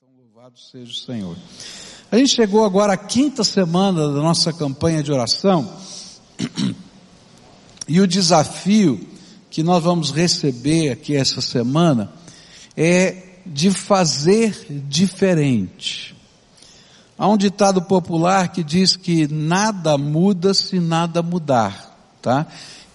estão, louvado seja o Senhor. A gente chegou agora à quinta semana da nossa campanha de oração e o desafio que nós vamos receber aqui essa semana é de fazer diferente. Há um ditado popular que diz que nada muda se nada mudar, tá?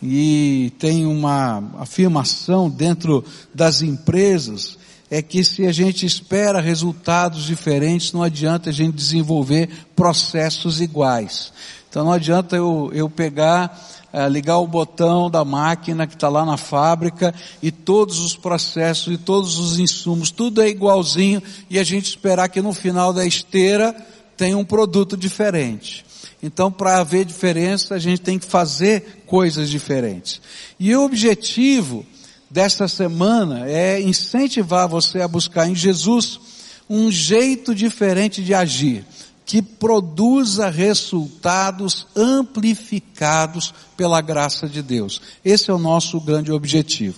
E tem uma afirmação dentro das empresas é que se a gente espera resultados diferentes, não adianta a gente desenvolver processos iguais. Então não adianta eu, eu pegar, uh, ligar o botão da máquina que está lá na fábrica e todos os processos e todos os insumos, tudo é igualzinho e a gente esperar que no final da esteira tenha um produto diferente. Então, para haver diferença, a gente tem que fazer coisas diferentes. E o objetivo desta semana é incentivar você a buscar em Jesus um jeito diferente de agir, que produza resultados amplificados pela graça de Deus. Esse é o nosso grande objetivo.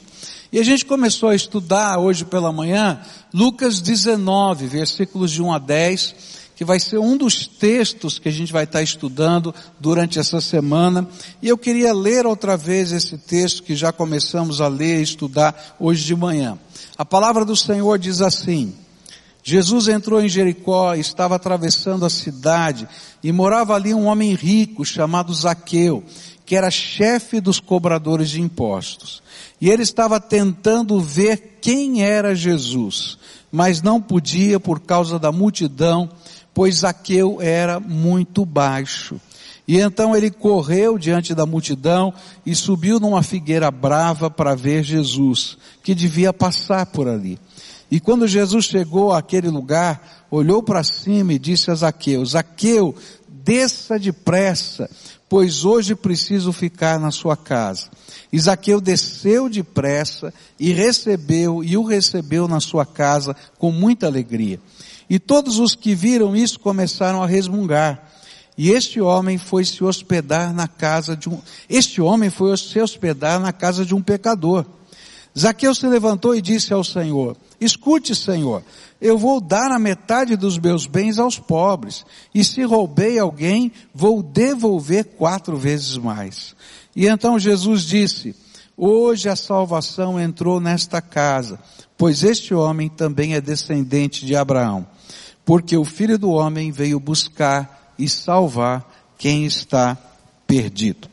E a gente começou a estudar hoje pela manhã Lucas 19, versículos de 1 a 10, que vai ser um dos textos que a gente vai estar estudando durante essa semana. E eu queria ler outra vez esse texto que já começamos a ler e estudar hoje de manhã. A palavra do Senhor diz assim: Jesus entrou em Jericó, estava atravessando a cidade e morava ali um homem rico chamado Zaqueu, que era chefe dos cobradores de impostos. E ele estava tentando ver quem era Jesus, mas não podia por causa da multidão pois Zaqueu era muito baixo. E então ele correu diante da multidão e subiu numa figueira brava para ver Jesus, que devia passar por ali. E quando Jesus chegou àquele lugar, olhou para cima e disse a Zaqueu, Zaqueu, desça depressa, pois hoje preciso ficar na sua casa. E Zaqueu desceu depressa e recebeu, e o recebeu na sua casa com muita alegria. E todos os que viram isso começaram a resmungar. E este homem foi se hospedar na casa de um, este homem foi se hospedar na casa de um pecador. Zaqueu se levantou e disse ao Senhor, escute Senhor, eu vou dar a metade dos meus bens aos pobres, e se roubei alguém, vou devolver quatro vezes mais. E então Jesus disse, hoje a salvação entrou nesta casa, pois este homem também é descendente de Abraão porque o Filho do Homem veio buscar e salvar quem está perdido.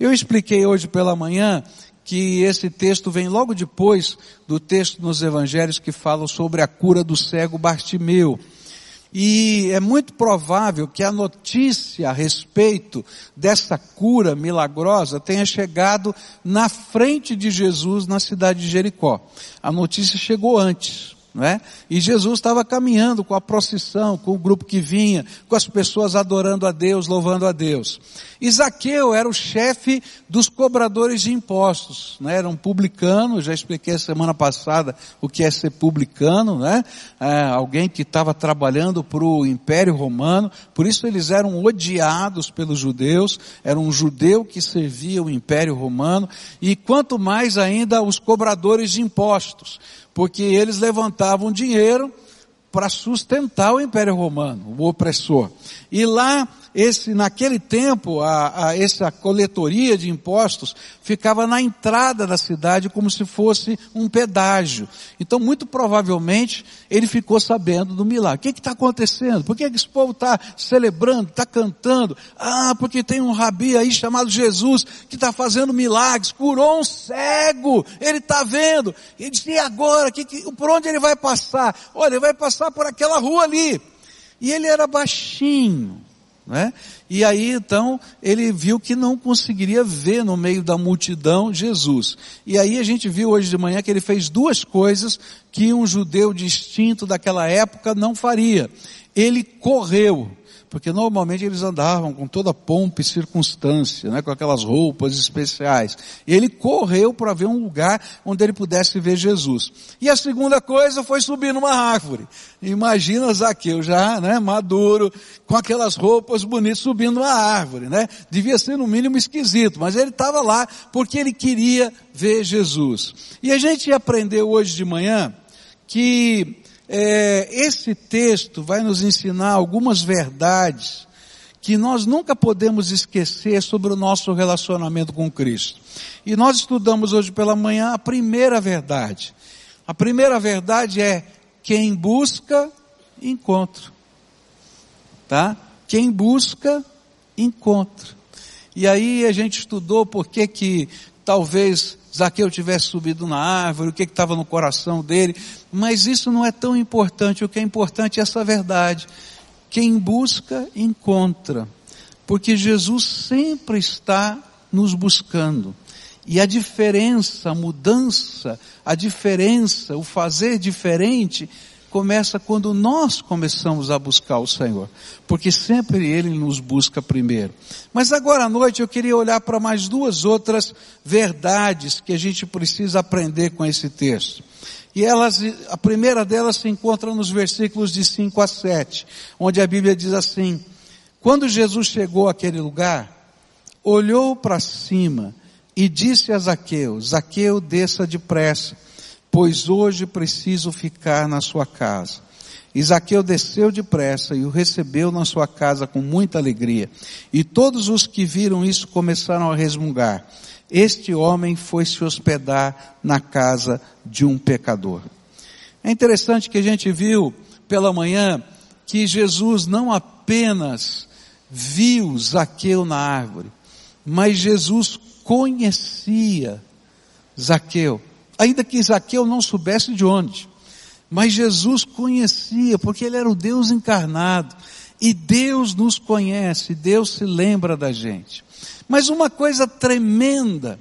Eu expliquei hoje pela manhã que esse texto vem logo depois do texto nos evangelhos que fala sobre a cura do cego Bartimeu. E é muito provável que a notícia a respeito dessa cura milagrosa tenha chegado na frente de Jesus na cidade de Jericó. A notícia chegou antes não é? E Jesus estava caminhando com a procissão, com o grupo que vinha, com as pessoas adorando a Deus, louvando a Deus. Zaqueu era o chefe dos cobradores de impostos, né? Era um publicano, já expliquei semana passada o que é ser publicano, né? É, alguém que estava trabalhando para o Império Romano, por isso eles eram odiados pelos judeus, era um judeu que servia o Império Romano, e quanto mais ainda os cobradores de impostos porque eles levantavam dinheiro para sustentar o Império Romano, o opressor. E lá esse, naquele tempo, a, a, essa coletoria de impostos ficava na entrada da cidade como se fosse um pedágio. Então, muito provavelmente, ele ficou sabendo do milagre. O que está acontecendo? Por que, que esse povo está celebrando, está cantando? Ah, porque tem um rabi aí chamado Jesus que está fazendo milagres, curou um cego, ele está vendo. Ele disse, e agora? Que, que, por onde ele vai passar? Olha, ele vai passar por aquela rua ali. E ele era baixinho. Né? E aí então ele viu que não conseguiria ver no meio da multidão Jesus. E aí a gente viu hoje de manhã que ele fez duas coisas que um judeu distinto daquela época não faria. Ele correu porque normalmente eles andavam com toda pompa e circunstância, né, com aquelas roupas especiais. E ele correu para ver um lugar onde ele pudesse ver Jesus. E a segunda coisa foi subir numa árvore. Imagina Zaqueu já, né, maduro, com aquelas roupas bonitas subindo uma árvore, né? Devia ser no mínimo esquisito, mas ele estava lá porque ele queria ver Jesus. E a gente aprendeu hoje de manhã que é, esse texto vai nos ensinar algumas verdades que nós nunca podemos esquecer sobre o nosso relacionamento com Cristo. E nós estudamos hoje pela manhã a primeira verdade. A primeira verdade é quem busca, encontra. Tá? Quem busca, encontra. E aí a gente estudou por que que talvez Zaqueu tivesse subido na árvore, o que estava no coração dele, mas isso não é tão importante, o que é importante é essa verdade. Quem busca, encontra. Porque Jesus sempre está nos buscando. E a diferença, a mudança, a diferença, o fazer diferente, começa quando nós começamos a buscar o Senhor, porque sempre Ele nos busca primeiro. Mas agora à noite eu queria olhar para mais duas outras verdades que a gente precisa aprender com esse texto. E elas, a primeira delas se encontra nos versículos de 5 a 7, onde a Bíblia diz assim, quando Jesus chegou àquele lugar, olhou para cima e disse a Zaqueu, Zaqueu desça depressa, pois hoje preciso ficar na sua casa. Isaqueu desceu depressa e o recebeu na sua casa com muita alegria. E todos os que viram isso começaram a resmungar. Este homem foi se hospedar na casa de um pecador. É interessante que a gente viu pela manhã que Jesus não apenas viu Zaqueu na árvore, mas Jesus conhecia Zaqueu ainda que Zaqueu não soubesse de onde. Mas Jesus conhecia, porque ele era o Deus encarnado. E Deus nos conhece, Deus se lembra da gente. Mas uma coisa tremenda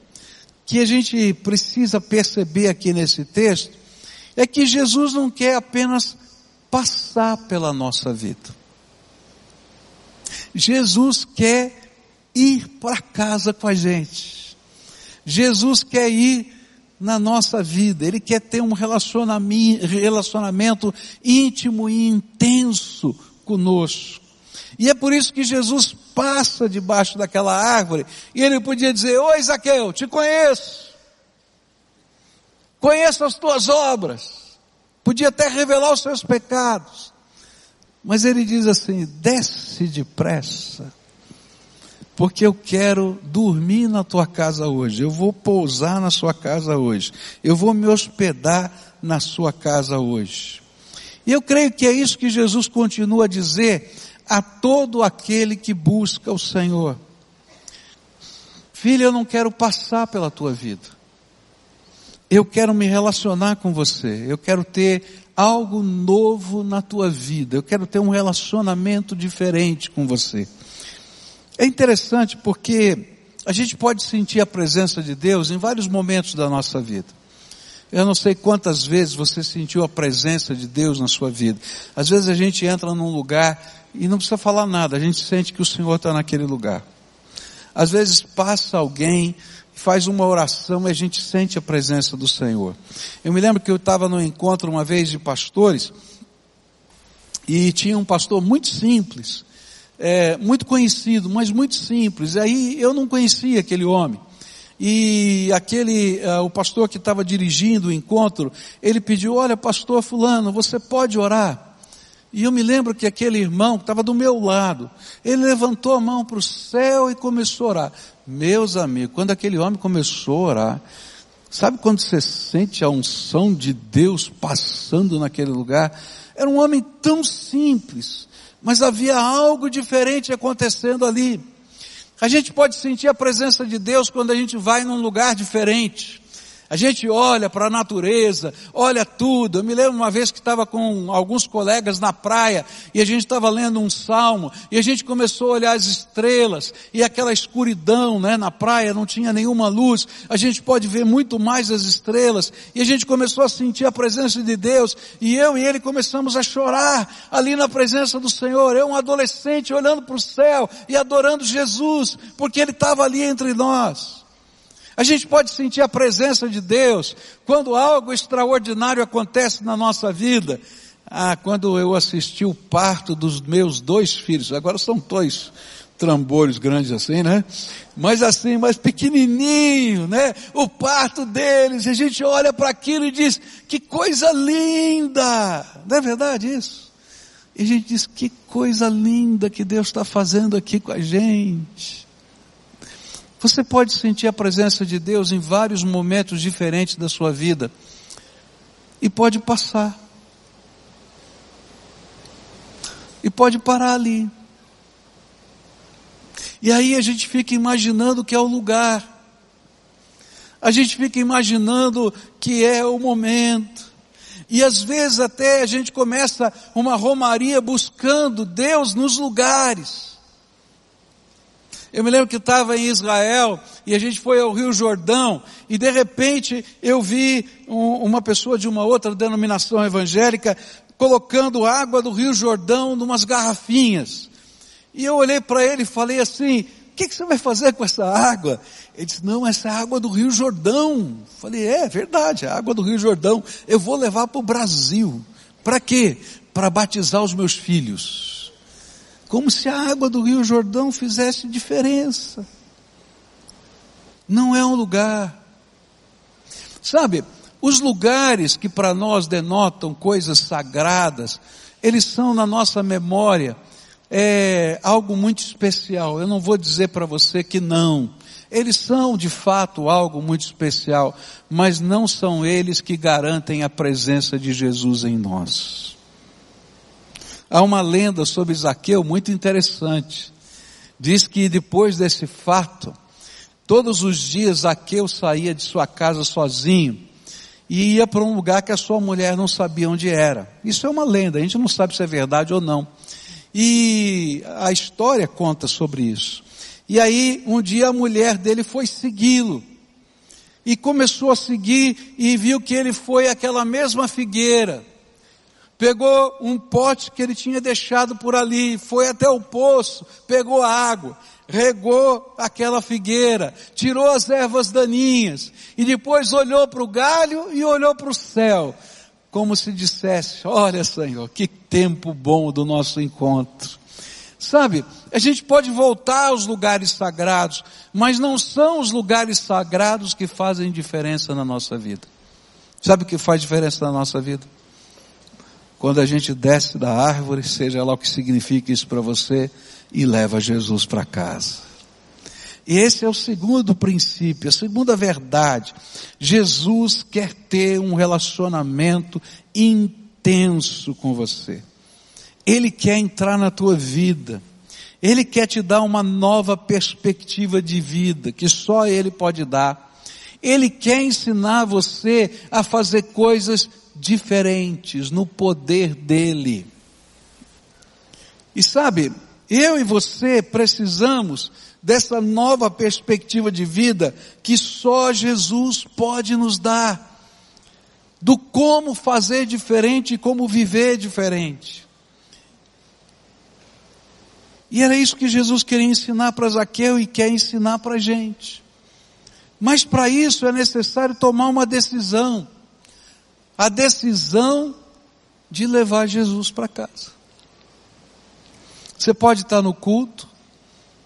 que a gente precisa perceber aqui nesse texto é que Jesus não quer apenas passar pela nossa vida. Jesus quer ir para casa com a gente. Jesus quer ir na nossa vida. Ele quer ter um relacionamento íntimo e intenso conosco. E é por isso que Jesus passa debaixo daquela árvore e ele podia dizer: Oi, Zaqueu, te conheço. Conheço as tuas obras. Podia até revelar os seus pecados. Mas ele diz assim: desce depressa porque eu quero dormir na tua casa hoje, eu vou pousar na sua casa hoje, eu vou me hospedar na sua casa hoje. E eu creio que é isso que Jesus continua a dizer a todo aquele que busca o Senhor. Filho, eu não quero passar pela tua vida. Eu quero me relacionar com você. Eu quero ter algo novo na tua vida. Eu quero ter um relacionamento diferente com você. É interessante porque a gente pode sentir a presença de Deus em vários momentos da nossa vida. Eu não sei quantas vezes você sentiu a presença de Deus na sua vida. Às vezes a gente entra num lugar e não precisa falar nada, a gente sente que o Senhor está naquele lugar. Às vezes passa alguém, faz uma oração e a gente sente a presença do Senhor. Eu me lembro que eu estava num encontro uma vez de pastores e tinha um pastor muito simples é, muito conhecido, mas muito simples. Aí eu não conhecia aquele homem. E aquele, uh, o pastor que estava dirigindo o encontro, ele pediu, olha pastor fulano, você pode orar? E eu me lembro que aquele irmão que estava do meu lado, ele levantou a mão para o céu e começou a orar. Meus amigos, quando aquele homem começou a orar, sabe quando você sente a unção de Deus passando naquele lugar? Era um homem tão simples, mas havia algo diferente acontecendo ali. A gente pode sentir a presença de Deus quando a gente vai num lugar diferente. A gente olha para a natureza, olha tudo. Eu me lembro uma vez que estava com alguns colegas na praia e a gente estava lendo um salmo e a gente começou a olhar as estrelas e aquela escuridão, né, na praia não tinha nenhuma luz. A gente pode ver muito mais as estrelas e a gente começou a sentir a presença de Deus e eu e ele começamos a chorar ali na presença do Senhor. Eu um adolescente olhando para o céu e adorando Jesus porque ele estava ali entre nós. A gente pode sentir a presença de Deus quando algo extraordinário acontece na nossa vida. Ah, quando eu assisti o parto dos meus dois filhos, agora são dois, trambolhos grandes assim, né? Mas assim, mais pequenininho, né? O parto deles, e a gente olha para aquilo e diz, que coisa linda! Não é verdade isso? E a gente diz, que coisa linda que Deus está fazendo aqui com a gente. Você pode sentir a presença de Deus em vários momentos diferentes da sua vida. E pode passar. E pode parar ali. E aí a gente fica imaginando que é o lugar. A gente fica imaginando que é o momento. E às vezes até a gente começa uma romaria buscando Deus nos lugares. Eu me lembro que estava em Israel e a gente foi ao Rio Jordão e de repente eu vi um, uma pessoa de uma outra denominação evangélica colocando água do Rio Jordão numas garrafinhas. E eu olhei para ele e falei assim, o que, que, você vai fazer com essa água? Ele disse, não, essa é água do Rio Jordão. Falei, é, é verdade, é água do Rio Jordão. Eu vou levar para o Brasil. Para quê? Para batizar os meus filhos. Como se a água do Rio Jordão fizesse diferença. Não é um lugar. Sabe, os lugares que para nós denotam coisas sagradas, eles são na nossa memória é algo muito especial. Eu não vou dizer para você que não. Eles são de fato algo muito especial, mas não são eles que garantem a presença de Jesus em nós. Há uma lenda sobre Zaqueu muito interessante. Diz que depois desse fato, todos os dias Zaqueu saía de sua casa sozinho e ia para um lugar que a sua mulher não sabia onde era. Isso é uma lenda, a gente não sabe se é verdade ou não. E a história conta sobre isso. E aí, um dia a mulher dele foi segui-lo. E começou a seguir e viu que ele foi àquela mesma figueira. Pegou um pote que ele tinha deixado por ali, foi até o poço, pegou água, regou aquela figueira, tirou as ervas daninhas e depois olhou para o galho e olhou para o céu como se dissesse: Olha, Senhor, que tempo bom do nosso encontro. Sabe, a gente pode voltar aos lugares sagrados, mas não são os lugares sagrados que fazem diferença na nossa vida. Sabe o que faz diferença na nossa vida? Quando a gente desce da árvore, seja lá o que significa isso para você, e leva Jesus para casa. E esse é o segundo princípio, a segunda verdade. Jesus quer ter um relacionamento intenso com você. Ele quer entrar na tua vida. Ele quer te dar uma nova perspectiva de vida que só Ele pode dar. Ele quer ensinar você a fazer coisas diferentes no poder dele. E sabe, eu e você precisamos dessa nova perspectiva de vida que só Jesus pode nos dar. Do como fazer diferente e como viver diferente. E era isso que Jesus queria ensinar para Zaqueu e quer ensinar para a gente. Mas para isso é necessário tomar uma decisão. A decisão de levar Jesus para casa. Você pode estar no culto,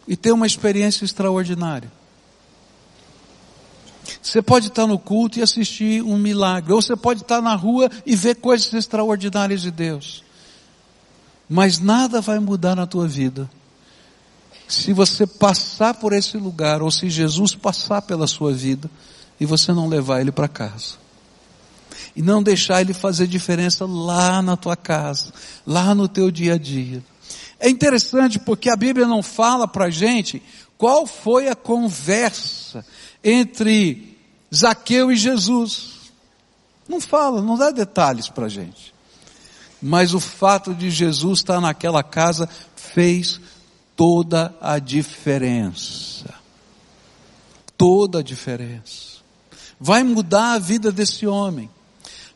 e ter uma experiência extraordinária. Você pode estar no culto e assistir um milagre, ou você pode estar na rua e ver coisas extraordinárias de Deus. Mas nada vai mudar na tua vida se você passar por esse lugar, ou se Jesus passar pela sua vida e você não levar ele para casa. E não deixar ele fazer diferença lá na tua casa, lá no teu dia a dia. É interessante porque a Bíblia não fala para a gente qual foi a conversa entre Zaqueu e Jesus. Não fala, não dá detalhes para a gente. Mas o fato de Jesus estar naquela casa fez toda a diferença. Toda a diferença. Vai mudar a vida desse homem.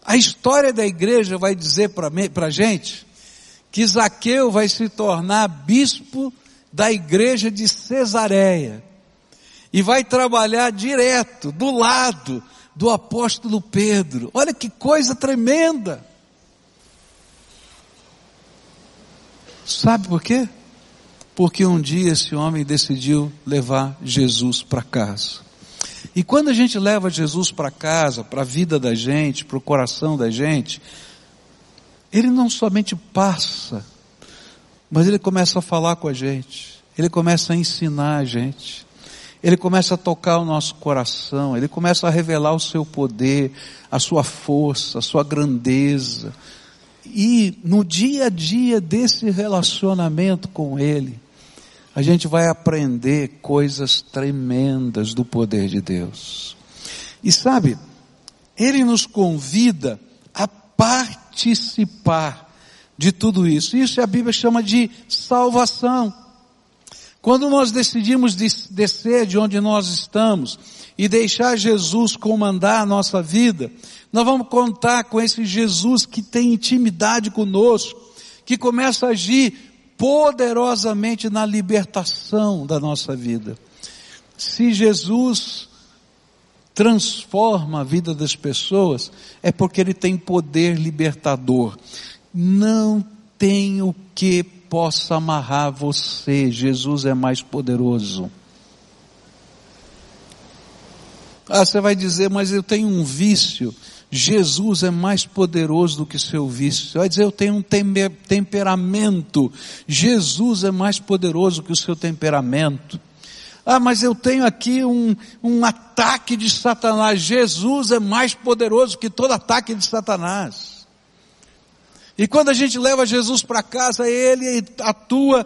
A história da igreja vai dizer para a gente que Zaqueu vai se tornar bispo da igreja de Cesareia e vai trabalhar direto do lado do apóstolo Pedro. Olha que coisa tremenda. Sabe por quê? porque um dia esse homem decidiu levar Jesus para casa. E quando a gente leva Jesus para casa, para a vida da gente, para o coração da gente, ele não somente passa, mas ele começa a falar com a gente, ele começa a ensinar a gente, ele começa a tocar o nosso coração, ele começa a revelar o seu poder, a sua força, a sua grandeza. E no dia a dia desse relacionamento com ele, a gente vai aprender coisas tremendas do poder de Deus. E sabe, ele nos convida a participar de tudo isso. Isso a Bíblia chama de salvação. Quando nós decidimos descer de onde nós estamos e deixar Jesus comandar a nossa vida, nós vamos contar com esse Jesus que tem intimidade conosco, que começa a agir poderosamente na libertação da nossa vida. Se Jesus transforma a vida das pessoas, é porque ele tem poder libertador. Não tem o que possa amarrar você. Jesus é mais poderoso. Ah, você vai dizer, mas eu tenho um vício. Jesus é mais poderoso do que seu vício. Você vai dizer, eu tenho um temperamento. Jesus é mais poderoso que o seu temperamento. Ah, mas eu tenho aqui um, um ataque de Satanás. Jesus é mais poderoso que todo ataque de Satanás. E quando a gente leva Jesus para casa, Ele atua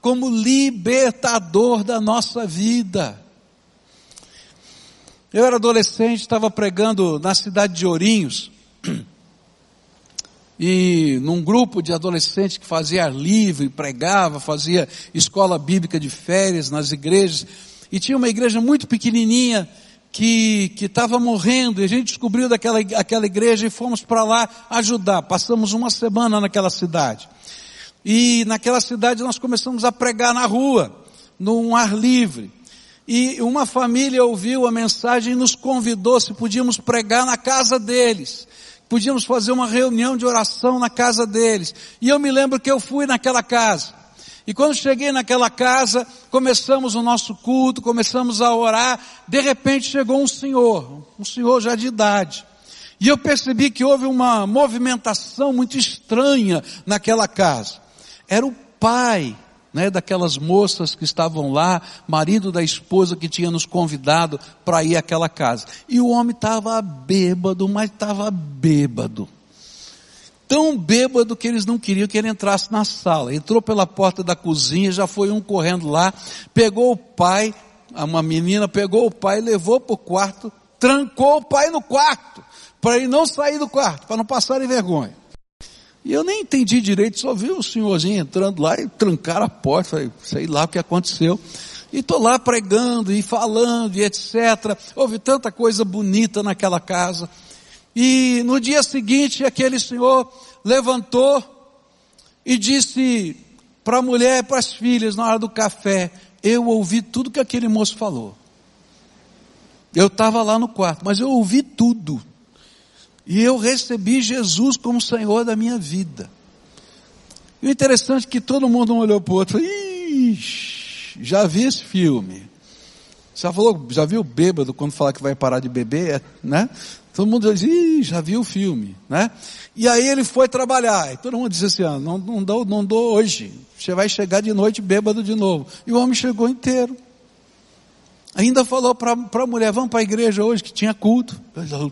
como libertador da nossa vida. Eu era adolescente, estava pregando na cidade de Ourinhos, e num grupo de adolescentes que fazia ar livre, pregava, fazia escola bíblica de férias nas igrejas, e tinha uma igreja muito pequenininha, que estava morrendo, e a gente descobriu daquela aquela igreja e fomos para lá ajudar. Passamos uma semana naquela cidade. E naquela cidade nós começamos a pregar na rua, num ar livre. E uma família ouviu a mensagem e nos convidou se podíamos pregar na casa deles. Podíamos fazer uma reunião de oração na casa deles. E eu me lembro que eu fui naquela casa. E quando cheguei naquela casa, começamos o nosso culto, começamos a orar, de repente chegou um senhor, um senhor já de idade. E eu percebi que houve uma movimentação muito estranha naquela casa. Era o pai, né, daquelas moças que estavam lá, marido da esposa que tinha nos convidado para ir àquela casa. E o homem estava bêbado, mas estava bêbado tão bêbado que eles não queriam que ele entrasse na sala. Entrou pela porta da cozinha, já foi um correndo lá, pegou o pai, uma menina pegou o pai, levou para o quarto, trancou o pai no quarto, para ele não sair do quarto, para não passarem vergonha. E eu nem entendi direito, só vi o senhorzinho entrando lá e trancar a porta, falei, sei lá o que aconteceu. E estou lá pregando e falando e etc. Houve tanta coisa bonita naquela casa. E no dia seguinte, aquele senhor levantou e disse para a mulher e para as filhas, na hora do café, eu ouvi tudo que aquele moço falou. Eu estava lá no quarto, mas eu ouvi tudo. E eu recebi Jesus como Senhor da minha vida. E o interessante é que todo mundo um olhou para o outro, Ixi, já vi esse filme. Já falou, já viu bêbado quando fala que vai parar de beber, né? Todo mundo diz, Ih, já viu o filme, né? E aí ele foi trabalhar. E todo mundo disse assim, ah, não, não, dou, não dou hoje. Você vai chegar de noite bêbado de novo. E o homem chegou inteiro. Ainda falou para a mulher, vamos para a igreja hoje, que tinha culto.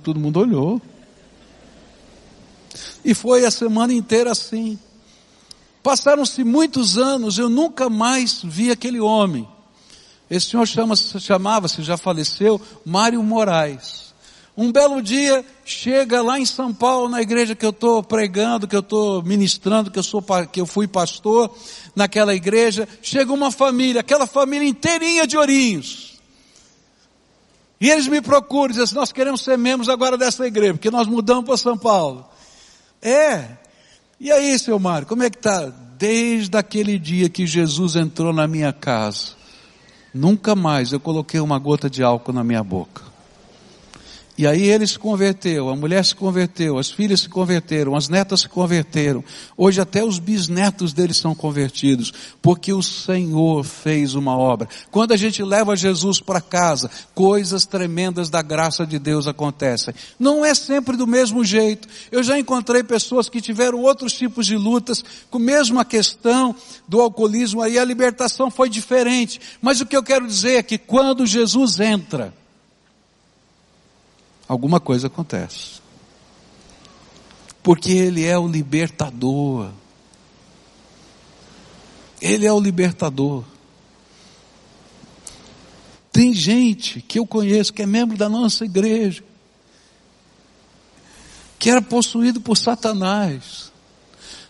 Todo mundo olhou. E foi a semana inteira assim. Passaram-se muitos anos, eu nunca mais vi aquele homem. Esse senhor chamava-se, já faleceu, Mário Moraes. Um belo dia, chega lá em São Paulo, na igreja que eu estou pregando, que eu estou ministrando, que eu, sou, que eu fui pastor naquela igreja, chega uma família, aquela família inteirinha de ourinhos. E eles me procuram, dizem assim, nós queremos ser membros agora dessa igreja, porque nós mudamos para São Paulo. É. E aí, seu Mário, como é que está? Desde aquele dia que Jesus entrou na minha casa, nunca mais eu coloquei uma gota de álcool na minha boca. E aí ele se converteu, a mulher se converteu, as filhas se converteram, as netas se converteram. Hoje até os bisnetos deles são convertidos, porque o Senhor fez uma obra. Quando a gente leva Jesus para casa, coisas tremendas da graça de Deus acontecem. Não é sempre do mesmo jeito. Eu já encontrei pessoas que tiveram outros tipos de lutas com a mesma questão do alcoolismo, aí a libertação foi diferente. Mas o que eu quero dizer é que quando Jesus entra, alguma coisa acontece. Porque Ele é o libertador. Ele é o libertador. Tem gente que eu conheço que é membro da nossa igreja, que era possuído por Satanás.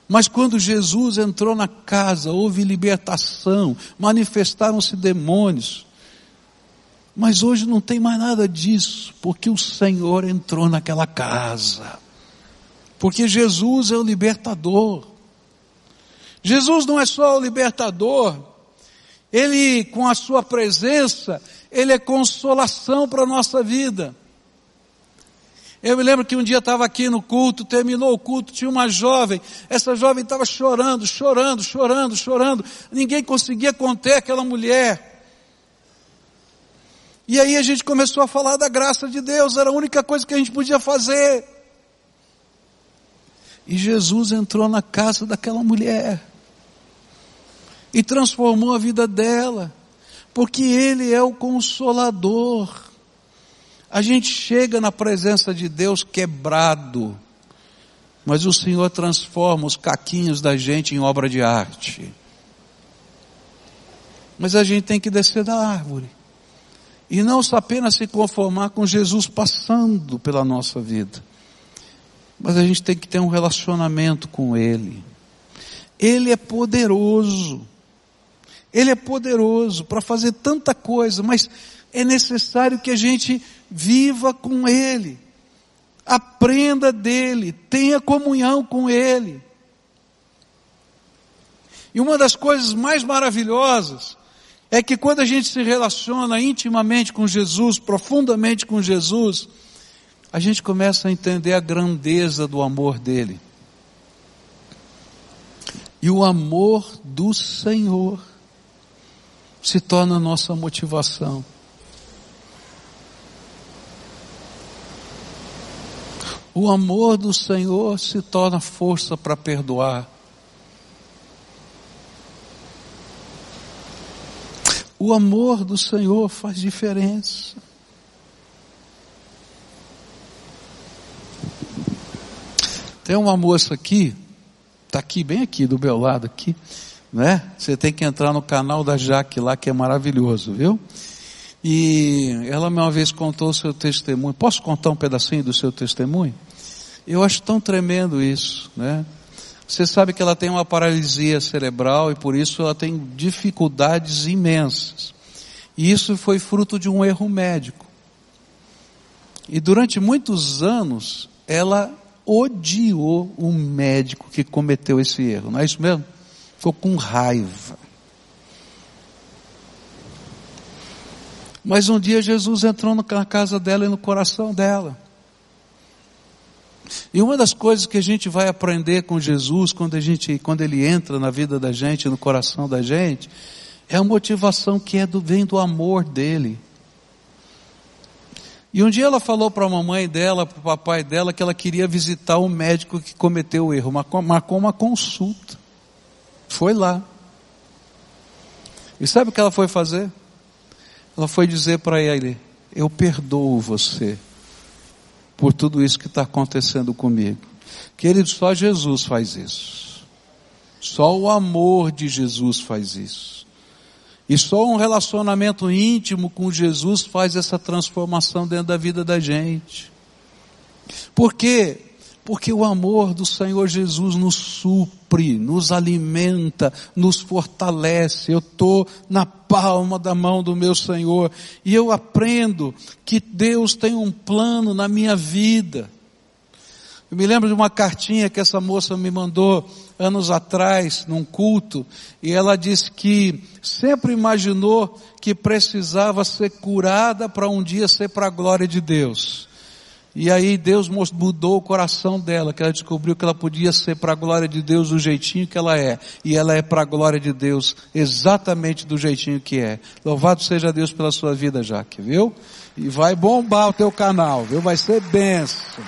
Mas quando Jesus entrou na casa, houve libertação, manifestaram-se demônios. Mas hoje não tem mais nada disso, porque o Senhor entrou naquela casa. Porque Jesus é o libertador. Jesus não é só o libertador, ele, com a sua presença, ele é consolação para a nossa vida. Eu me lembro que um dia estava aqui no culto, terminou o culto, tinha uma jovem, essa jovem estava chorando, chorando, chorando, chorando, ninguém conseguia conter aquela mulher. E aí a gente começou a falar da graça de Deus, era a única coisa que a gente podia fazer. E Jesus entrou na casa daquela mulher e transformou a vida dela, porque Ele é o consolador. A gente chega na presença de Deus quebrado, mas o Senhor transforma os caquinhos da gente em obra de arte. Mas a gente tem que descer da árvore. E não apenas se conformar com Jesus passando pela nossa vida. Mas a gente tem que ter um relacionamento com Ele. Ele é poderoso. Ele é poderoso para fazer tanta coisa, mas é necessário que a gente viva com Ele. Aprenda dele, tenha comunhão com Ele. E uma das coisas mais maravilhosas é que quando a gente se relaciona intimamente com Jesus, profundamente com Jesus, a gente começa a entender a grandeza do amor dele. E o amor do Senhor se torna a nossa motivação. O amor do Senhor se torna força para perdoar. O amor do Senhor faz diferença. Tem uma moça aqui, está aqui, bem aqui, do meu lado aqui, né? Você tem que entrar no canal da Jaque lá, que é maravilhoso, viu? E ela uma vez contou o seu testemunho. Posso contar um pedacinho do seu testemunho? Eu acho tão tremendo isso, né? Você sabe que ela tem uma paralisia cerebral e por isso ela tem dificuldades imensas. E isso foi fruto de um erro médico. E durante muitos anos ela odiou o médico que cometeu esse erro, não é isso mesmo? Ficou com raiva. Mas um dia Jesus entrou na casa dela e no coração dela. E uma das coisas que a gente vai aprender com Jesus quando a gente, quando ele entra na vida da gente, no coração da gente, é a motivação que é do, vem do amor dele. E um dia ela falou para a mamãe dela, para o papai dela, que ela queria visitar o médico que cometeu o erro, marcou, marcou uma consulta. Foi lá. E sabe o que ela foi fazer? Ela foi dizer para ele: Eu perdoo você por tudo isso que está acontecendo comigo. Querido, só Jesus faz isso. Só o amor de Jesus faz isso. E só um relacionamento íntimo com Jesus faz essa transformação dentro da vida da gente. Por quê? Porque o amor do Senhor Jesus nos supre, nos alimenta, nos fortalece. Eu estou na palma da mão do meu Senhor e eu aprendo que Deus tem um plano na minha vida. Eu me lembro de uma cartinha que essa moça me mandou anos atrás, num culto, e ela disse que sempre imaginou que precisava ser curada para um dia ser para a glória de Deus. E aí Deus mudou o coração dela, que ela descobriu que ela podia ser para a glória de Deus do jeitinho que ela é. E ela é para a glória de Deus exatamente do jeitinho que é. Louvado seja Deus pela sua vida, Jaque, viu? E vai bombar o teu canal, viu? Vai ser benção.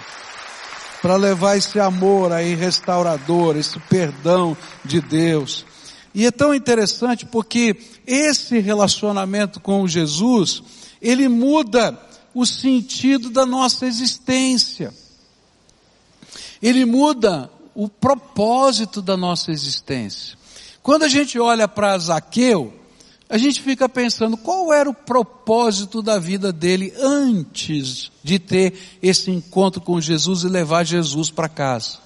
Para levar esse amor aí restaurador, esse perdão de Deus. E é tão interessante porque esse relacionamento com Jesus, ele muda o sentido da nossa existência. Ele muda o propósito da nossa existência. Quando a gente olha para Zaqueu, a gente fica pensando qual era o propósito da vida dele antes de ter esse encontro com Jesus e levar Jesus para casa.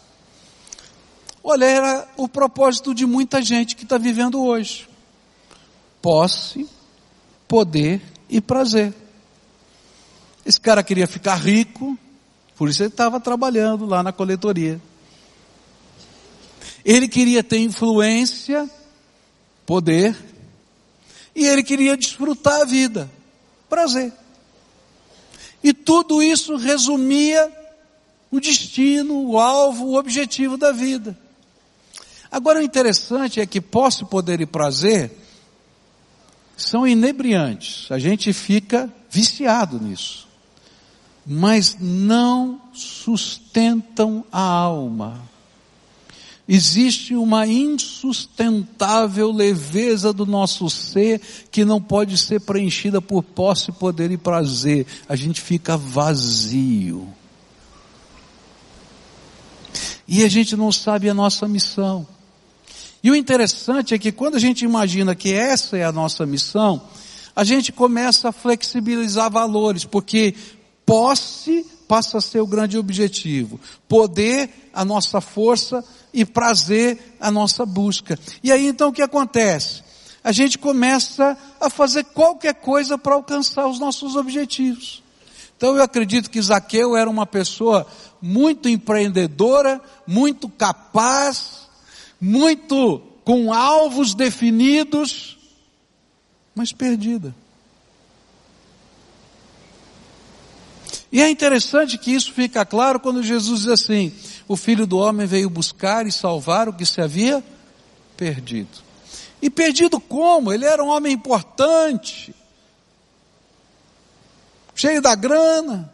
Olha, era o propósito de muita gente que está vivendo hoje: posse, poder e prazer. Esse cara queria ficar rico, por isso ele estava trabalhando lá na coletoria. Ele queria ter influência, poder, e ele queria desfrutar a vida, prazer. E tudo isso resumia o destino, o alvo, o objetivo da vida. Agora o interessante é que posse, poder e prazer são inebriantes. A gente fica viciado nisso mas não sustentam a alma. Existe uma insustentável leveza do nosso ser que não pode ser preenchida por posse, poder e prazer. A gente fica vazio. E a gente não sabe a nossa missão. E o interessante é que quando a gente imagina que essa é a nossa missão, a gente começa a flexibilizar valores, porque Posse passa a ser o grande objetivo. Poder, a nossa força e prazer, a nossa busca. E aí então o que acontece? A gente começa a fazer qualquer coisa para alcançar os nossos objetivos. Então eu acredito que Zaqueu era uma pessoa muito empreendedora, muito capaz, muito com alvos definidos, mas perdida. E é interessante que isso fica claro quando Jesus diz assim: o filho do homem veio buscar e salvar o que se havia perdido. E perdido como? Ele era um homem importante, cheio da grana.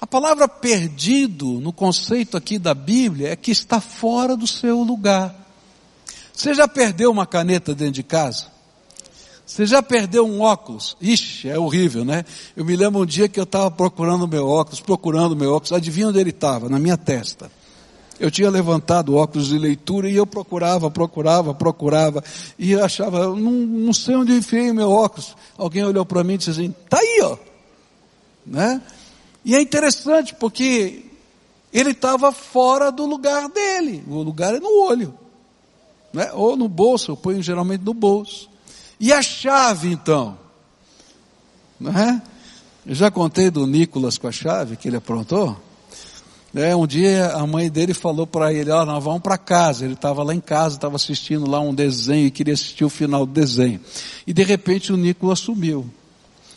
A palavra perdido, no conceito aqui da Bíblia, é que está fora do seu lugar. Você já perdeu uma caneta dentro de casa? Você já perdeu um óculos? Ixi, é horrível, né? Eu me lembro um dia que eu estava procurando meu óculos, procurando meu óculos, adivinha onde ele estava? Na minha testa. Eu tinha levantado óculos de leitura e eu procurava, procurava, procurava, e eu achava, não, não sei onde eu enfiei meu óculos. Alguém olhou para mim e disse assim, tá aí, ó. Né? E é interessante porque ele estava fora do lugar dele. O lugar é no olho. Né? Ou no bolso, eu ponho geralmente no bolso. E a chave então? Não é? Eu já contei do Nicolas com a chave que ele aprontou. É, um dia a mãe dele falou para ele, ó, oh, nós vamos para casa. Ele estava lá em casa, estava assistindo lá um desenho e queria assistir o final do desenho. E de repente o Nicolas sumiu.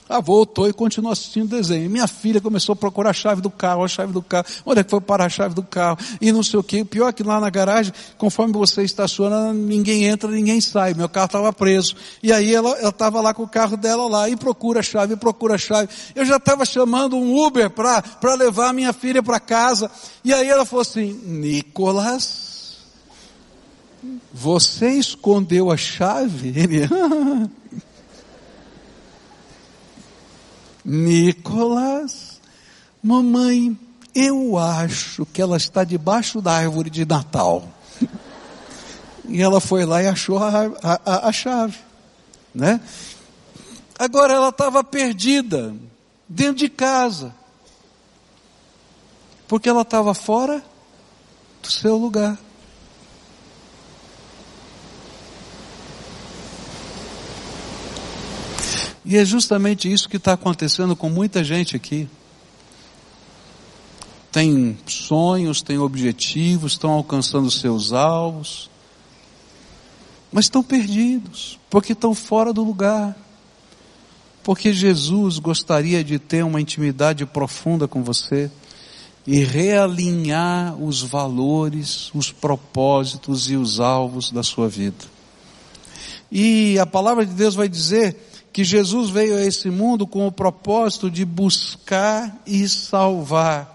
Ah, voltou e continuou assistindo desenho. Minha filha começou a procurar a chave do carro, a chave do carro. Onde é que foi parar a chave do carro? E não sei o que. O pior é que lá na garagem, conforme você estaciona, ninguém entra, ninguém sai. Meu carro estava preso. E aí ela estava lá com o carro dela lá e procura a chave, procura a chave. Eu já estava chamando um Uber para levar minha filha para casa. E aí ela falou assim, Nicolas, você escondeu a chave? Ele, Nicolas, mamãe, eu acho que ela está debaixo da árvore de Natal. e ela foi lá e achou a, a, a chave, né? Agora ela estava perdida dentro de casa, porque ela estava fora do seu lugar. E é justamente isso que está acontecendo com muita gente aqui. Tem sonhos, tem objetivos, estão alcançando seus alvos, mas estão perdidos, porque estão fora do lugar. Porque Jesus gostaria de ter uma intimidade profunda com você e realinhar os valores, os propósitos e os alvos da sua vida. E a palavra de Deus vai dizer que Jesus veio a esse mundo com o propósito de buscar e salvar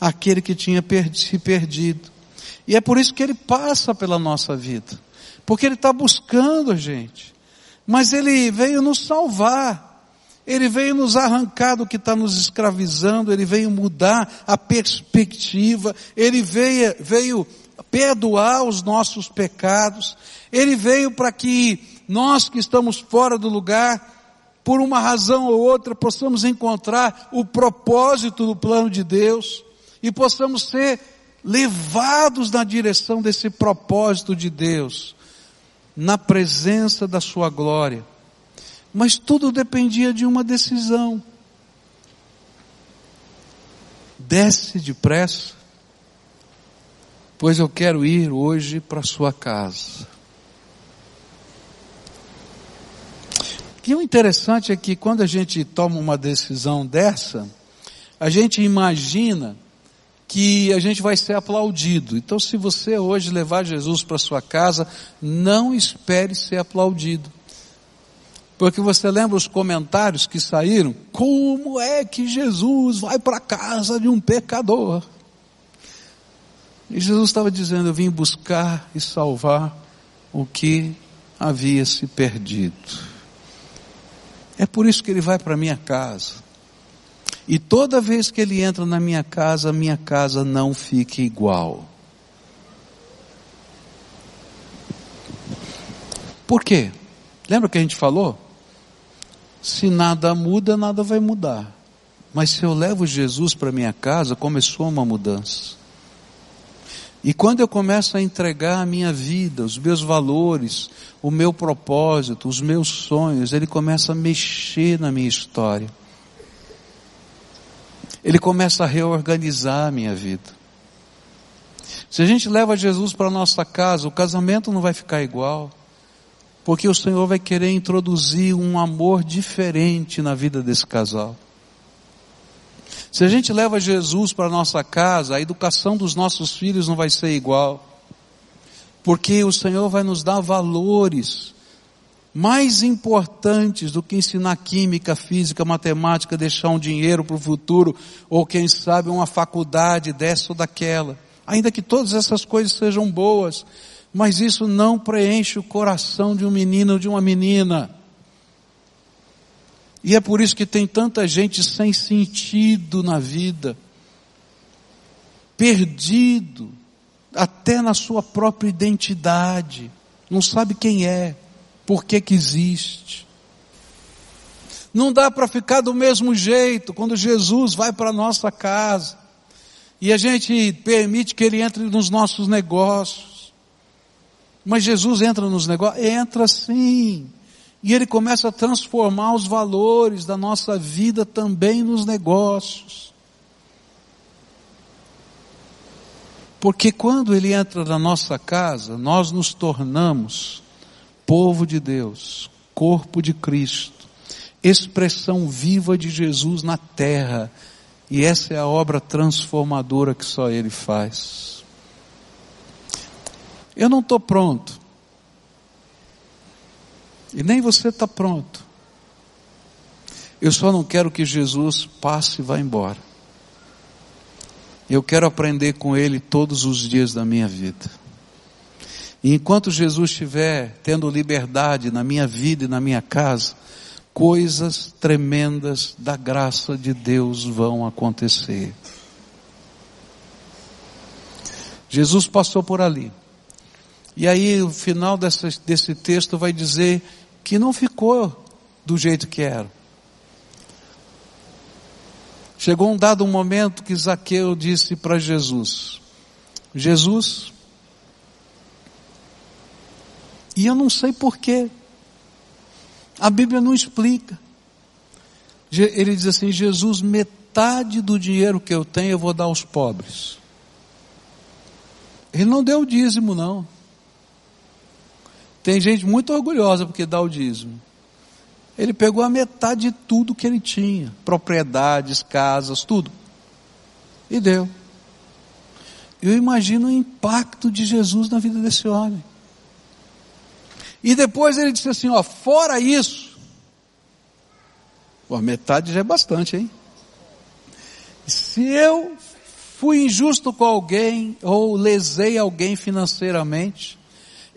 aquele que tinha se perdido. E é por isso que ele passa pela nossa vida. Porque ele está buscando a gente. Mas ele veio nos salvar. Ele veio nos arrancar do que está nos escravizando, ele veio mudar a perspectiva, ele veio, veio perdoar os nossos pecados, ele veio para que nós que estamos fora do lugar, por uma razão ou outra, possamos encontrar o propósito do plano de Deus e possamos ser levados na direção desse propósito de Deus, na presença da Sua glória. Mas tudo dependia de uma decisão. Desce depressa, pois eu quero ir hoje para sua casa. E o interessante é que quando a gente toma uma decisão dessa, a gente imagina que a gente vai ser aplaudido. Então, se você hoje levar Jesus para sua casa, não espere ser aplaudido. Porque você lembra os comentários que saíram? Como é que Jesus vai para a casa de um pecador? E Jesus estava dizendo: Eu vim buscar e salvar o que havia se perdido. Por isso que ele vai para minha casa. E toda vez que ele entra na minha casa, minha casa não fica igual. Por quê? Lembra que a gente falou? Se nada muda, nada vai mudar. Mas se eu levo Jesus para minha casa, começou uma mudança. E quando eu começo a entregar a minha vida, os meus valores, o meu propósito, os meus sonhos, ele começa a mexer na minha história. Ele começa a reorganizar a minha vida. Se a gente leva Jesus para a nossa casa, o casamento não vai ficar igual, porque o Senhor vai querer introduzir um amor diferente na vida desse casal. Se a gente leva Jesus para a nossa casa, a educação dos nossos filhos não vai ser igual. Porque o Senhor vai nos dar valores mais importantes do que ensinar química, física, matemática, deixar um dinheiro para o futuro, ou quem sabe uma faculdade dessa ou daquela. Ainda que todas essas coisas sejam boas, mas isso não preenche o coração de um menino ou de uma menina. E é por isso que tem tanta gente sem sentido na vida, perdido, até na sua própria identidade, não sabe quem é, por que existe. Não dá para ficar do mesmo jeito quando Jesus vai para a nossa casa e a gente permite que ele entre nos nossos negócios. Mas Jesus entra nos negócios? Entra sim. E ele começa a transformar os valores da nossa vida também nos negócios. Porque quando ele entra na nossa casa, nós nos tornamos povo de Deus, corpo de Cristo, expressão viva de Jesus na terra. E essa é a obra transformadora que só Ele faz. Eu não estou pronto. E nem você está pronto. Eu só não quero que Jesus passe e vá embora. Eu quero aprender com Ele todos os dias da minha vida. E enquanto Jesus estiver tendo liberdade na minha vida e na minha casa, coisas tremendas da graça de Deus vão acontecer. Jesus passou por ali. E aí o final dessa, desse texto vai dizer que não ficou do jeito que era. Chegou um dado momento que Zaqueu disse para Jesus: Jesus, e eu não sei porquê, a Bíblia não explica. Ele diz assim: Jesus, metade do dinheiro que eu tenho eu vou dar aos pobres. Ele não deu o dízimo, não. Tem gente muito orgulhosa porque dá o dízimo. Ele pegou a metade de tudo que ele tinha, propriedades, casas, tudo. E deu. Eu imagino o impacto de Jesus na vida desse homem. E depois ele disse assim, ó, fora isso, pô, metade já é bastante, hein? Se eu fui injusto com alguém ou lesei alguém financeiramente,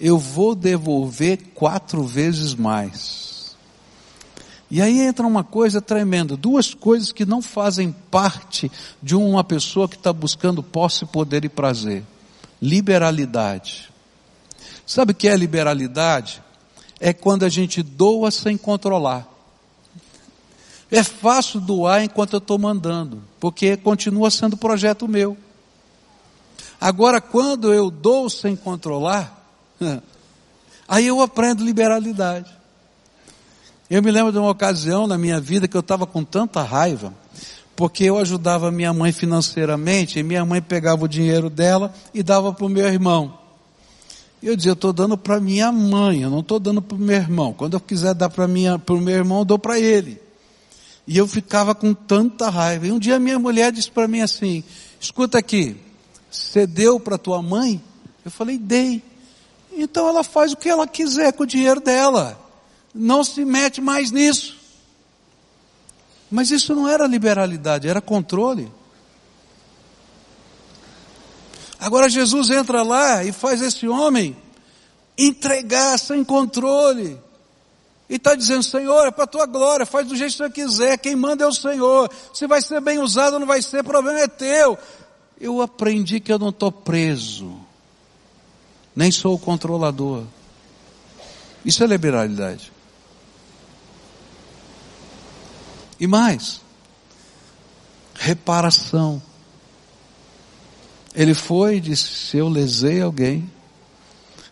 eu vou devolver quatro vezes mais. E aí entra uma coisa tremenda, duas coisas que não fazem parte de uma pessoa que está buscando posse, poder e prazer. Liberalidade. Sabe o que é liberalidade? É quando a gente doa sem controlar. É fácil doar enquanto eu estou mandando, porque continua sendo projeto meu. Agora, quando eu dou sem controlar, aí eu aprendo liberalidade. Eu me lembro de uma ocasião na minha vida que eu estava com tanta raiva, porque eu ajudava minha mãe financeiramente, e minha mãe pegava o dinheiro dela e dava para o meu irmão. Eu dizia, eu estou dando para minha mãe, eu não estou dando para o meu irmão. Quando eu quiser dar para o meu irmão, eu dou para ele. E eu ficava com tanta raiva. E um dia minha mulher disse para mim assim: escuta aqui, você deu para tua mãe? Eu falei, dei. Então ela faz o que ela quiser com o dinheiro dela. Não se mete mais nisso. Mas isso não era liberalidade, era controle. Agora Jesus entra lá e faz esse homem entregar sem controle. E está dizendo, Senhor, é para a tua glória, faz do jeito que você quiser, quem manda é o Senhor. Se vai ser bem usado ou não vai ser, problema é teu. Eu aprendi que eu não estou preso, nem sou o controlador. Isso é liberalidade. E mais, reparação. Ele foi e disse: se eu lesei alguém,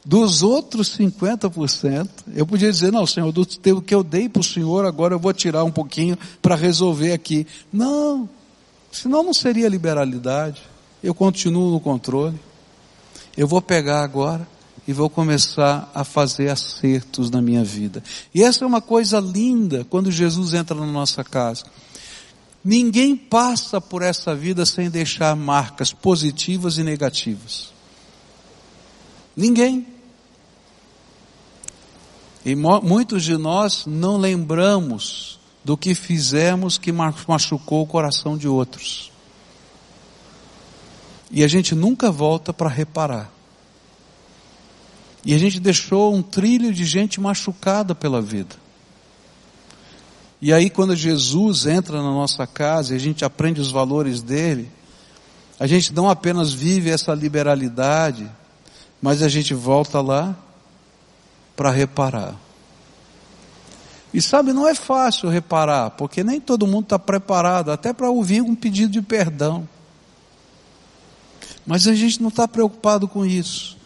dos outros 50%, eu podia dizer, não, Senhor, do que eu dei para o Senhor, agora eu vou tirar um pouquinho para resolver aqui. Não, senão não seria liberalidade. Eu continuo no controle. Eu vou pegar agora e vou começar a fazer acertos na minha vida. E essa é uma coisa linda quando Jesus entra na nossa casa. Ninguém passa por essa vida sem deixar marcas positivas e negativas. Ninguém. E muitos de nós não lembramos do que fizemos que machucou o coração de outros. E a gente nunca volta para reparar. E a gente deixou um trilho de gente machucada pela vida. E aí, quando Jesus entra na nossa casa e a gente aprende os valores dele, a gente não apenas vive essa liberalidade, mas a gente volta lá para reparar. E sabe, não é fácil reparar, porque nem todo mundo está preparado, até para ouvir um pedido de perdão. Mas a gente não está preocupado com isso.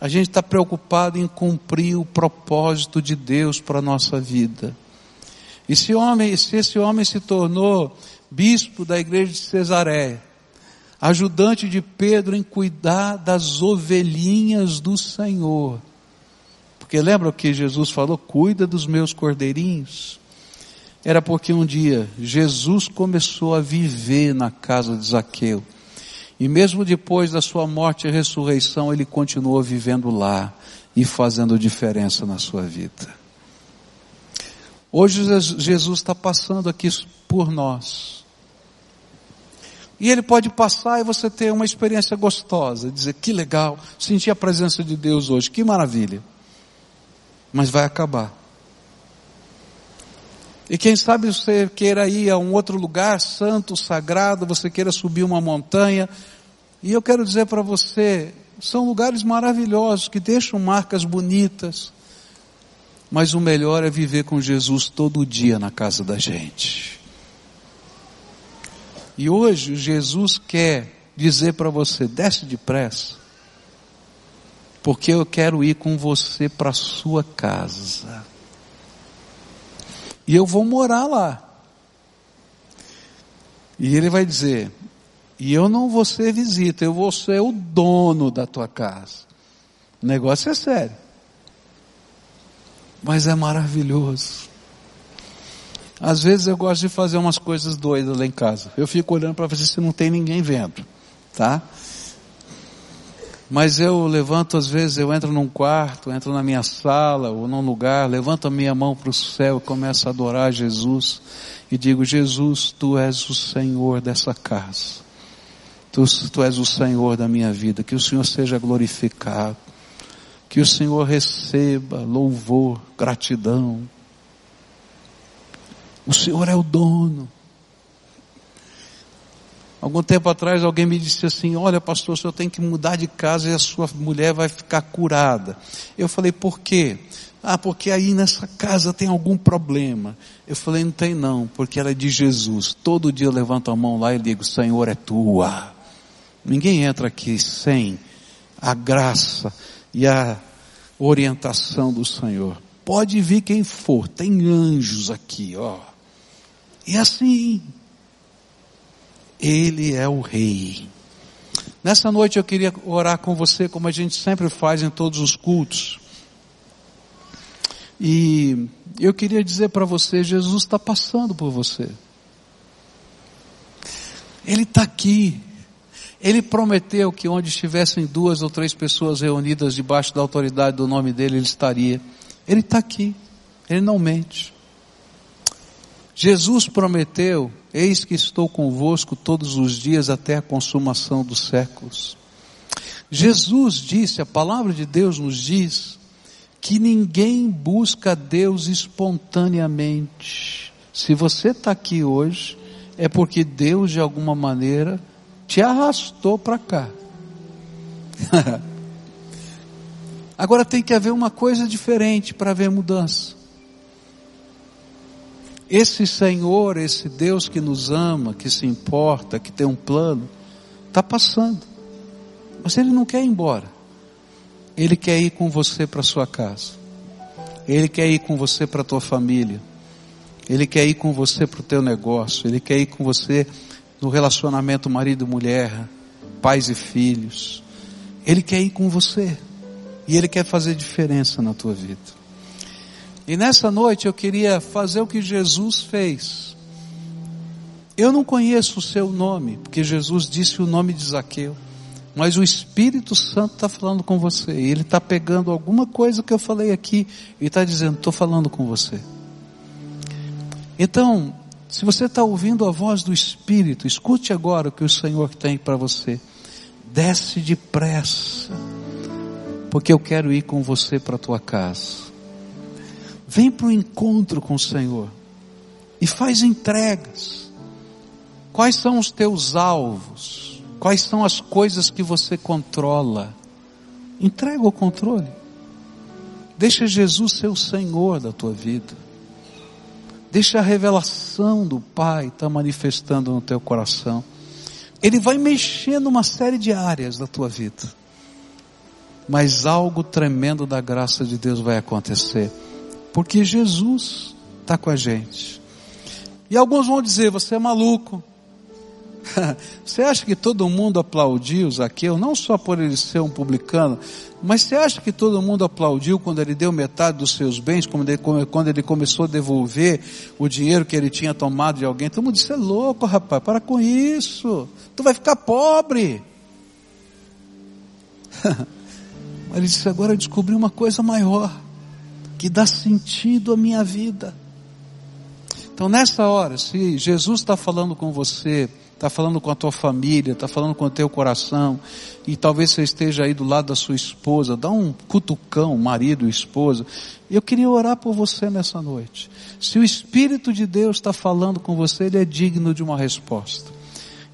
A gente está preocupado em cumprir o propósito de Deus para a nossa vida. E se, homem, se esse homem se tornou bispo da igreja de Cesareia, ajudante de Pedro em cuidar das ovelhinhas do Senhor. Porque lembra o que Jesus falou? Cuida dos meus cordeirinhos. Era porque um dia Jesus começou a viver na casa de Zaqueu. E mesmo depois da sua morte e ressurreição, ele continuou vivendo lá e fazendo diferença na sua vida. Hoje Jesus está passando aqui por nós. E ele pode passar e você ter uma experiência gostosa, dizer que legal, senti a presença de Deus hoje, que maravilha. Mas vai acabar. E quem sabe você queira ir a um outro lugar santo, sagrado, você queira subir uma montanha. E eu quero dizer para você, são lugares maravilhosos que deixam marcas bonitas. Mas o melhor é viver com Jesus todo dia na casa da gente. E hoje Jesus quer dizer para você: desce depressa, porque eu quero ir com você para a sua casa. E eu vou morar lá. E ele vai dizer: e eu não vou ser visita, eu vou ser o dono da tua casa. O negócio é sério. Mas é maravilhoso. Às vezes eu gosto de fazer umas coisas doidas lá em casa. Eu fico olhando para ver se não tem ninguém vendo, tá? Mas eu levanto, às vezes, eu entro num quarto, entro na minha sala ou num lugar, levanto a minha mão para o céu e começo a adorar Jesus e digo: Jesus, tu és o Senhor dessa casa. Tu, tu és o Senhor da minha vida. Que o Senhor seja glorificado. Que o Senhor receba louvor, gratidão. O Senhor é o dono. Algum tempo atrás alguém me disse assim, olha pastor, o senhor tem que mudar de casa e a sua mulher vai ficar curada. Eu falei, por quê? Ah, porque aí nessa casa tem algum problema. Eu falei, não tem não, porque ela é de Jesus. Todo dia eu levanto a mão lá e digo, Senhor é tua. Ninguém entra aqui sem a graça e a orientação do Senhor. Pode vir quem for, tem anjos aqui, ó. E assim, ele é o rei. Nessa noite eu queria orar com você, como a gente sempre faz em todos os cultos. E eu queria dizer para você: Jesus está passando por você. Ele está aqui. Ele prometeu que onde estivessem duas ou três pessoas reunidas debaixo da autoridade do nome dele, ele estaria. Ele está aqui. Ele não mente. Jesus prometeu Eis que estou convosco todos os dias até a consumação dos séculos. Jesus disse, a palavra de Deus nos diz, que ninguém busca Deus espontaneamente. Se você está aqui hoje, é porque Deus de alguma maneira te arrastou para cá. Agora tem que haver uma coisa diferente para haver mudança. Esse Senhor, esse Deus que nos ama, que se importa, que tem um plano, está passando. Mas Ele não quer ir embora. Ele quer ir com você para sua casa. Ele quer ir com você para a tua família. Ele quer ir com você para o teu negócio. Ele quer ir com você no relacionamento marido-mulher, pais e filhos. Ele quer ir com você. E Ele quer fazer diferença na tua vida. E nessa noite eu queria fazer o que Jesus fez. Eu não conheço o seu nome, porque Jesus disse o nome de Zaqueu. Mas o Espírito Santo está falando com você. E ele está pegando alguma coisa que eu falei aqui e está dizendo: estou falando com você. Então, se você está ouvindo a voz do Espírito, escute agora o que o Senhor tem para você. Desce depressa, porque eu quero ir com você para a tua casa. Vem para o encontro com o Senhor e faz entregas. Quais são os teus alvos? Quais são as coisas que você controla? Entrega o controle. Deixa Jesus ser o Senhor da tua vida. Deixa a revelação do Pai estar tá manifestando no teu coração. Ele vai mexer numa série de áreas da tua vida. Mas algo tremendo da graça de Deus vai acontecer. Porque Jesus está com a gente. E alguns vão dizer, você é maluco. você acha que todo mundo aplaudiu Zaqueu, não só por ele ser um publicano, mas você acha que todo mundo aplaudiu quando ele deu metade dos seus bens, quando ele, quando ele começou a devolver o dinheiro que ele tinha tomado de alguém? Todo mundo disse, é louco rapaz, para com isso, tu vai ficar pobre. mas ele disse, agora eu descobri uma coisa maior que dá sentido à minha vida. Então, nessa hora, se Jesus está falando com você, está falando com a tua família, está falando com o teu coração, e talvez você esteja aí do lado da sua esposa, dá um cutucão, marido, esposa. Eu queria orar por você nessa noite. Se o Espírito de Deus está falando com você, ele é digno de uma resposta.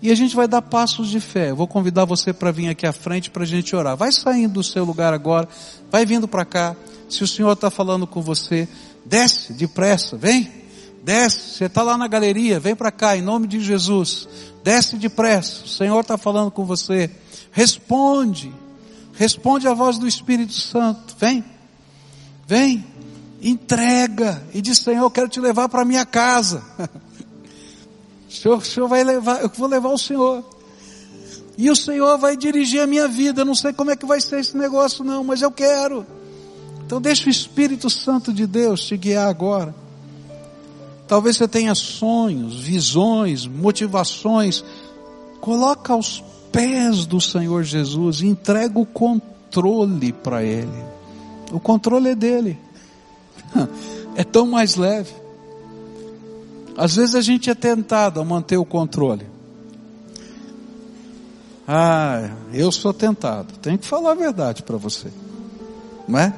E a gente vai dar passos de fé. Eu vou convidar você para vir aqui à frente para a gente orar. Vai saindo do seu lugar agora, vai vindo para cá. Se o Senhor está falando com você, desce depressa, vem, desce. Você está lá na galeria, vem para cá, em nome de Jesus. Desce depressa, o Senhor está falando com você. Responde, responde a voz do Espírito Santo, vem, vem, entrega e diz: Senhor, eu quero te levar para minha casa. o, senhor, Senhor vai levar, eu vou levar o Senhor. E o Senhor vai dirigir a minha vida. Eu não sei como é que vai ser esse negócio, não, mas eu quero. Então deixa o Espírito Santo de Deus te guiar agora. Talvez você tenha sonhos, visões, motivações. Coloca aos pés do Senhor Jesus, entrega o controle para Ele. O controle é dele. É tão mais leve. Às vezes a gente é tentado a manter o controle. Ah, eu sou tentado. Tenho que falar a verdade para você. Não é?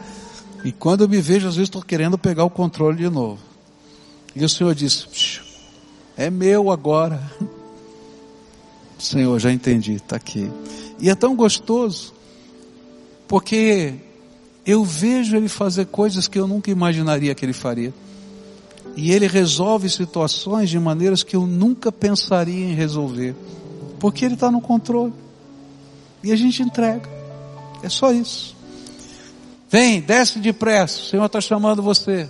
E quando eu me vejo, às vezes estou querendo pegar o controle de novo. E o Senhor diz: É meu agora. Senhor, já entendi, está aqui. E é tão gostoso, porque eu vejo Ele fazer coisas que eu nunca imaginaria que Ele faria. E Ele resolve situações de maneiras que eu nunca pensaria em resolver, porque Ele está no controle. E a gente entrega. É só isso. Vem, desce depressa, o Senhor está chamando você.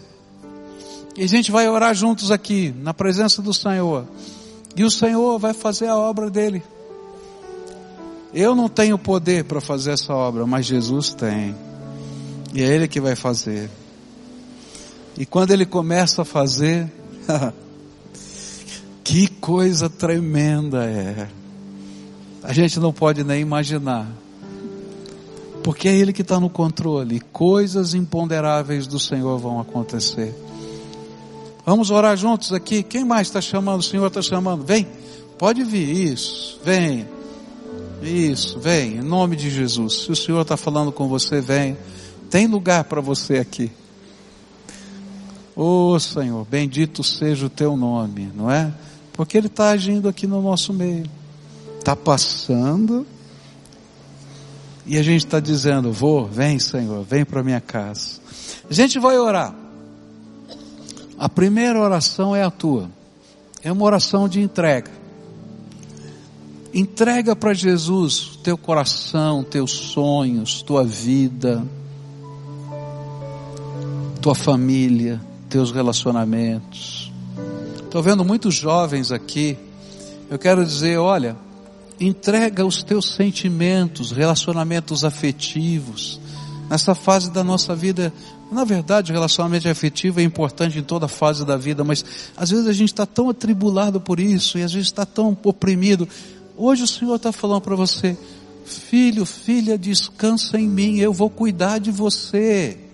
E a gente vai orar juntos aqui, na presença do Senhor. E o Senhor vai fazer a obra dele. Eu não tenho poder para fazer essa obra, mas Jesus tem. E é Ele que vai fazer. E quando Ele começa a fazer, que coisa tremenda é. A gente não pode nem imaginar porque é Ele que está no controle. Coisas imponderáveis do Senhor vão acontecer. Vamos orar juntos aqui. Quem mais está chamando? O Senhor está chamando. Vem. Pode vir. Isso. Vem. Isso. Vem. Em nome de Jesus. Se o Senhor está falando com você, vem. Tem lugar para você aqui. Oh, Senhor, bendito seja o teu nome, não é? Porque Ele está agindo aqui no nosso meio. Está passando e a gente está dizendo: Vou, vem Senhor, vem para minha casa. A gente vai orar. A primeira oração é a tua. É uma oração de entrega. Entrega para Jesus teu coração, teus sonhos, tua vida, tua família, teus relacionamentos. Estou vendo muitos jovens aqui. Eu quero dizer, olha, entrega os teus sentimentos, relacionamentos afetivos. Nessa fase da nossa vida, na verdade, relacionamento afetivo é importante em toda fase da vida, mas às vezes a gente está tão atribulado por isso e às vezes está tão oprimido. Hoje o Senhor está falando para você, filho, filha, descansa em mim, eu vou cuidar de você.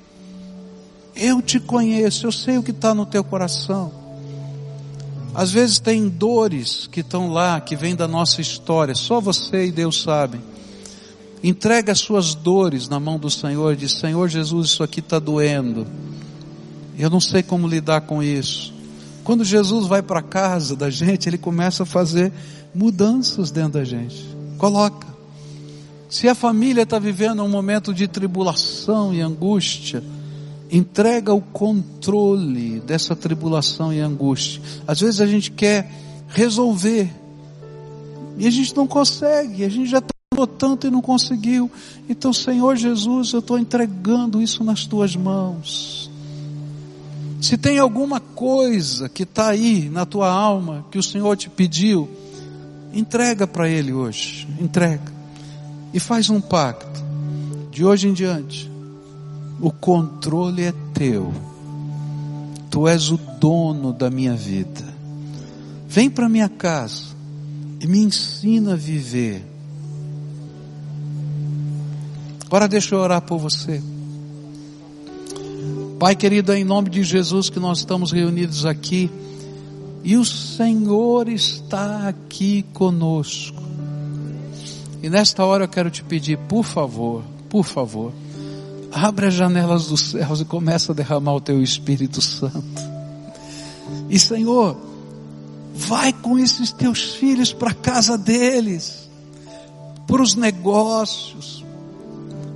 Eu te conheço, eu sei o que está no teu coração. Às vezes tem dores que estão lá, que vêm da nossa história, só você e Deus sabem. Entrega as suas dores na mão do Senhor e diz, Senhor Jesus, isso aqui está doendo. Eu não sei como lidar com isso. Quando Jesus vai para casa da gente, ele começa a fazer mudanças dentro da gente. Coloca. Se a família está vivendo um momento de tribulação e angústia, entrega o controle dessa tribulação e angústia. Às vezes a gente quer resolver e a gente não consegue, a gente já tentou tanto e não conseguiu. Então, Senhor Jesus, eu estou entregando isso nas tuas mãos. Se tem alguma coisa que está aí na tua alma que o Senhor te pediu, entrega para Ele hoje, entrega e faz um pacto de hoje em diante o controle é teu. Tu és o dono da minha vida. Vem para minha casa e me ensina a viver. Agora deixa eu orar por você. Pai querido, é em nome de Jesus que nós estamos reunidos aqui. E o Senhor está aqui conosco. E nesta hora eu quero te pedir, por favor, por favor, Abre as janelas dos céus e começa a derramar o teu Espírito Santo. E Senhor, vai com esses teus filhos para a casa deles, para os negócios,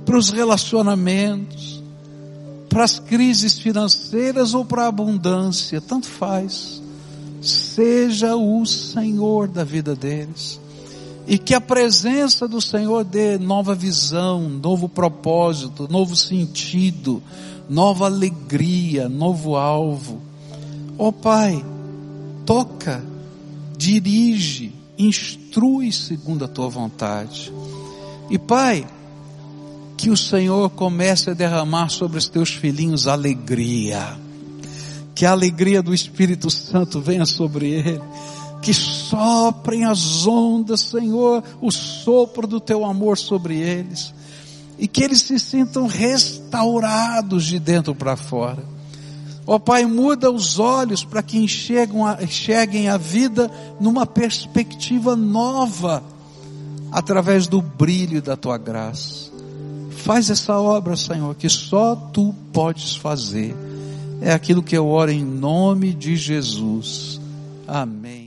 para os relacionamentos, para as crises financeiras ou para a abundância, tanto faz. Seja o Senhor da vida deles e que a presença do Senhor dê nova visão, novo propósito, novo sentido, nova alegria, novo alvo. Ó oh, Pai, toca, dirige, instrui segundo a tua vontade. E Pai, que o Senhor comece a derramar sobre os teus filhinhos alegria que a alegria do Espírito Santo venha sobre ele, que soprem as ondas, Senhor, o sopro do teu amor sobre eles, e que eles se sintam restaurados de dentro para fora. Ó oh, Pai, muda os olhos para que enxergam a, enxerguem a vida numa perspectiva nova, através do brilho da tua graça. Faz essa obra, Senhor, que só tu podes fazer. É aquilo que eu oro em nome de Jesus. Amém.